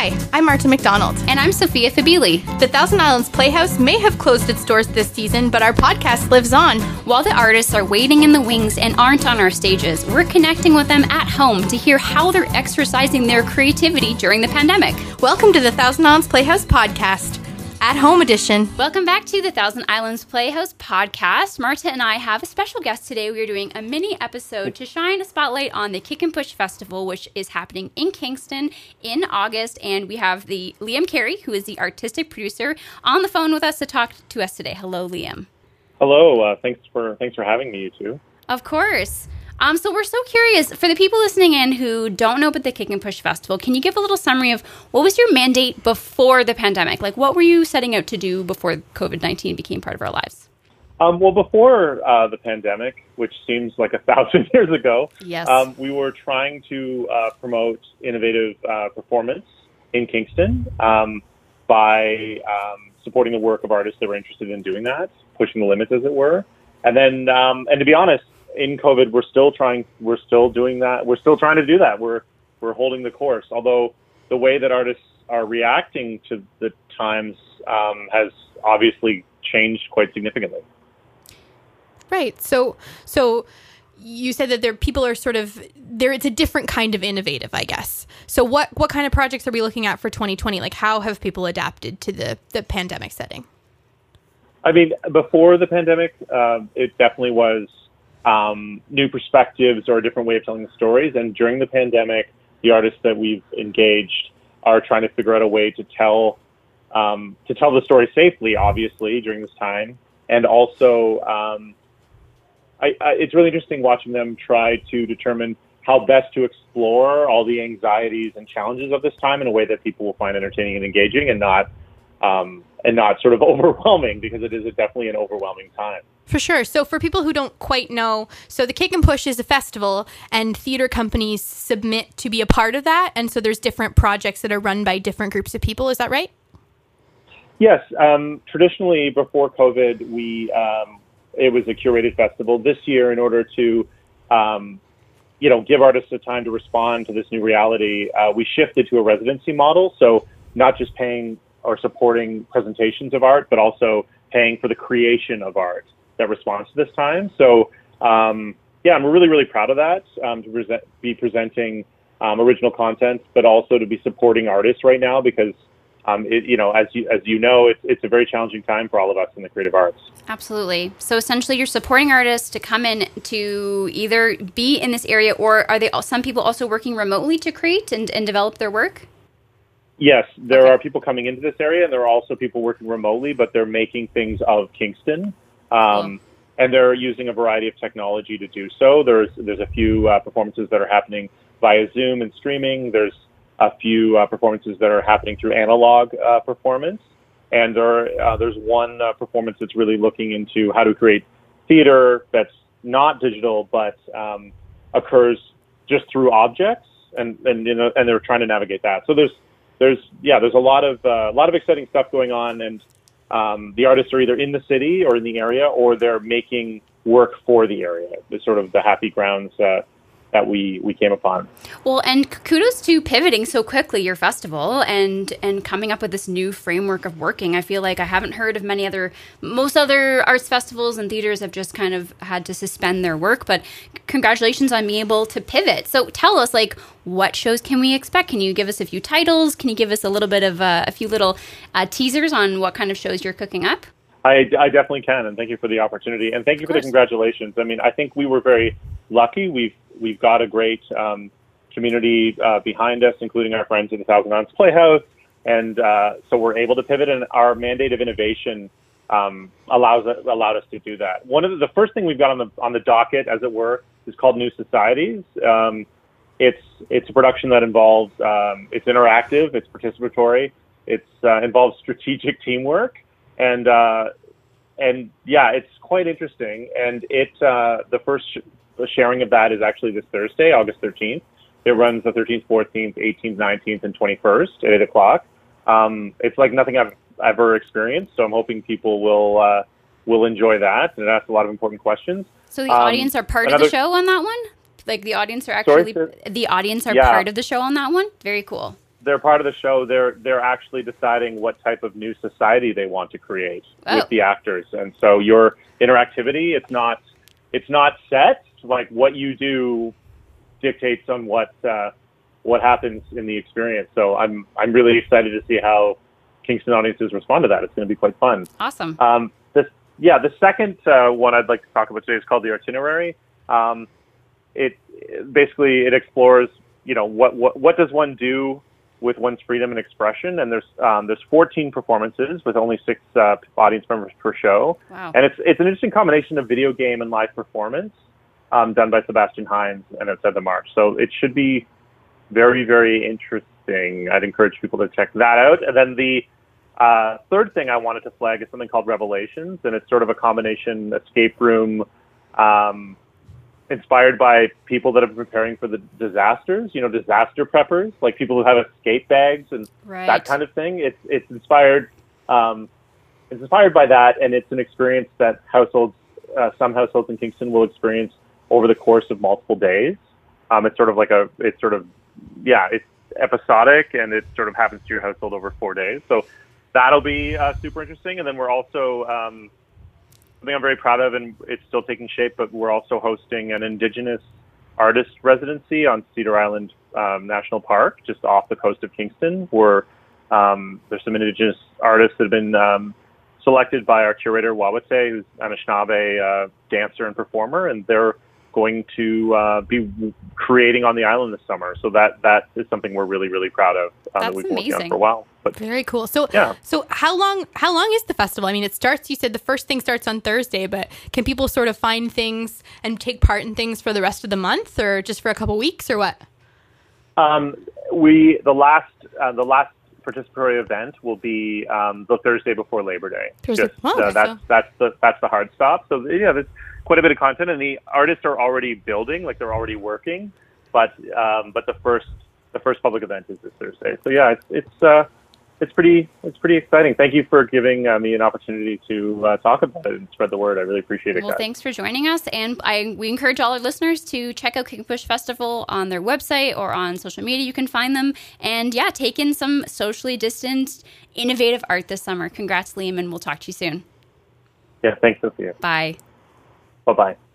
Hi, I'm Marta McDonald. And I'm Sophia Fabili. The Thousand Islands Playhouse may have closed its doors this season, but our podcast lives on. While the artists are waiting in the wings and aren't on our stages, we're connecting with them at home to hear how they're exercising their creativity during the pandemic. Welcome to the Thousand Islands Playhouse podcast at home edition. Welcome back to the Thousand Islands Playhouse podcast. Marta and I have a special guest today. We are doing a mini episode to shine a spotlight on the Kick and Push Festival, which is happening in Kingston in August. And we have the Liam Carey, who is the artistic producer, on the phone with us to talk to us today. Hello, Liam. Hello. Uh, thanks for thanks for having me, you two. Of course. Um, so we're so curious for the people listening in who don't know about the Kick and Push Festival. Can you give a little summary of what was your mandate before the pandemic? Like, what were you setting out to do before COVID nineteen became part of our lives? Um, well, before uh, the pandemic, which seems like a thousand years ago, yes, um, we were trying to uh, promote innovative uh, performance in Kingston um, by um, supporting the work of artists that were interested in doing that, pushing the limits, as it were. And then, um, and to be honest, in COVID, we're still trying, we're still doing that. We're still trying to do that. We're, we're holding the course. Although the way that artists are reacting to the times um, has obviously changed quite significantly. Right. So, so you said that there people are sort of there. It's a different kind of innovative, I guess. So, what what kind of projects are we looking at for 2020? Like, how have people adapted to the the pandemic setting? I mean, before the pandemic, uh, it definitely was um, new perspectives or a different way of telling the stories. And during the pandemic, the artists that we've engaged are trying to figure out a way to tell um, to tell the story safely, obviously during this time, and also um, I, I, it's really interesting watching them try to determine how best to explore all the anxieties and challenges of this time in a way that people will find entertaining and engaging, and not um, and not sort of overwhelming because it is a, definitely an overwhelming time. For sure. So, for people who don't quite know, so the Kick and Push is a festival, and theater companies submit to be a part of that. And so, there's different projects that are run by different groups of people. Is that right? Yes. Um, traditionally, before COVID, we um, it was a curated festival. This year, in order to um, you know give artists a time to respond to this new reality, uh, we shifted to a residency model. So, not just paying or supporting presentations of art, but also paying for the creation of art that responds to this time. So um, yeah, I'm really really proud of that um, to present, be presenting um, original content, but also to be supporting artists right now because um, it, you know as you as you know it's it's a very challenging time for all of us in the creative arts. Absolutely. So essentially, you're supporting artists to come in to either be in this area, or are they some people also working remotely to create and, and develop their work? Yes, there okay. are people coming into this area, and there are also people working remotely, but they're making things of Kingston. Um, cool. And they're using a variety of technology to do so. There's there's a few uh, performances that are happening via Zoom and streaming. There's a few uh, performances that are happening through analog uh, performance, and there uh, there's one uh, performance that's really looking into how to create theater that's not digital but um, occurs just through objects, and and you know and they're trying to navigate that. So there's there's yeah there's a lot of uh, a lot of exciting stuff going on and um, the artists are either in the city or in the area, or they're making work for the area. The sort of the happy grounds uh, that we we came upon. Well, and kudos to pivoting so quickly your festival and and coming up with this new framework of working. I feel like I haven't heard of many other most other arts festivals and theaters have just kind of had to suspend their work, but congratulations on being able to pivot. So tell us like what shows can we expect? Can you give us a few titles? Can you give us a little bit of uh, a few little uh, teasers on what kind of shows you're cooking up? I, I definitely can, and thank you for the opportunity, and thank you for the congratulations. I mean, I think we were very lucky. We've we've got a great um, community uh, behind us, including our friends at the Thousand Islands Playhouse, and uh, so we're able to pivot. And our mandate of innovation um, allows allowed us to do that. One of the, the, first thing we've got on the on the docket, as it were, is called New Societies. Um, it's it's a production that involves um, it's interactive, it's participatory, it uh, involves strategic teamwork and uh, and yeah, it's quite interesting. And it uh, the first sh- sharing of that is actually this Thursday, August 13th. It runs the 13th, 14th, 18th, 19th, and 21st at 8 o'clock. Um, it's like nothing I've ever experienced, so I'm hoping people will uh, will enjoy that and it asks a lot of important questions. So the um, audience are part another, of the show on that one. Like the audience are actually sorry, the audience are yeah. part of the show on that one. Very cool. They're part of the show. They're they're actually deciding what type of new society they want to create Oh. with the actors, and so your interactivity it's not it's not set. Like what you do dictates on what uh, what happens in the experience. So I'm I'm really excited to see how Kingston audiences respond to that. It's going to be quite fun. Awesome. Um, this, yeah, the second uh, one I'd like to talk about today is called the itinerary. Um, it basically it explores, you know, what what what does one do with one's freedom and expression. And there's um, there's 14 performances with only six uh, audience members per show. Wow. And it's it's an interesting combination of video game and live performance um, done by Sebastian Hines and it's at the March. So it should be very very interesting. I'd encourage people to check that out. And then the uh, third thing I wanted to flag is something called Revelations, and it's sort of a combination escape room um, inspired by people that have been preparing for the disasters. You know, disaster preppers, like people who have escape bags and Right. that kind of thing. It's it's inspired. Um, it's inspired by that, and it's an experience that households, uh, some households in Kingston, will experience over the course of multiple days. Um, it's sort of like a, it's sort of, yeah, it's episodic, and it sort of happens to your household over four days. So that'll be uh, super interesting. And then we're also um, something I'm very proud of, and it's still taking shape. But we're also hosting an Indigenous artist residency on Cedar Island um, National Park, just off the coast of Kingston, where um, there's some Indigenous artists that have been um, selected by our curator Wawate, who's an Anishinaabe uh, dancer and performer, and they're going to uh, be creating on the island this summer. So that that is something we're really really proud of um, that That's we've been working on amazing. for a while. But Very cool. So Yeah. so how long how long is the festival? I mean, it starts you said the first thing starts on Thursday, but can people sort of find things and take part in things for the rest of the month or just for a couple weeks or what? Um, we the last uh, the last participatory event will be um, the Thursday before Labor Day. Thursday- Just, oh, uh, that's so- that's the that's the hard stop. So yeah, quite a bit of content, and the artists are already building, like they're already working. But um, but the first the first public event is this Thursday. So yeah, it's it's uh, it's pretty it's pretty exciting. Thank you for giving uh, me an opportunity to uh, talk about it and spread the word. I really appreciate it, Well, guys. thanks for joining us, and I we encourage all our listeners to check out King Push Festival on their website or on social media. You can find them, and yeah, take in some socially distanced, innovative art this summer. Congrats, Liam, and we'll talk to you soon. Yeah, thanks, Sophia. Bye. Bye bye.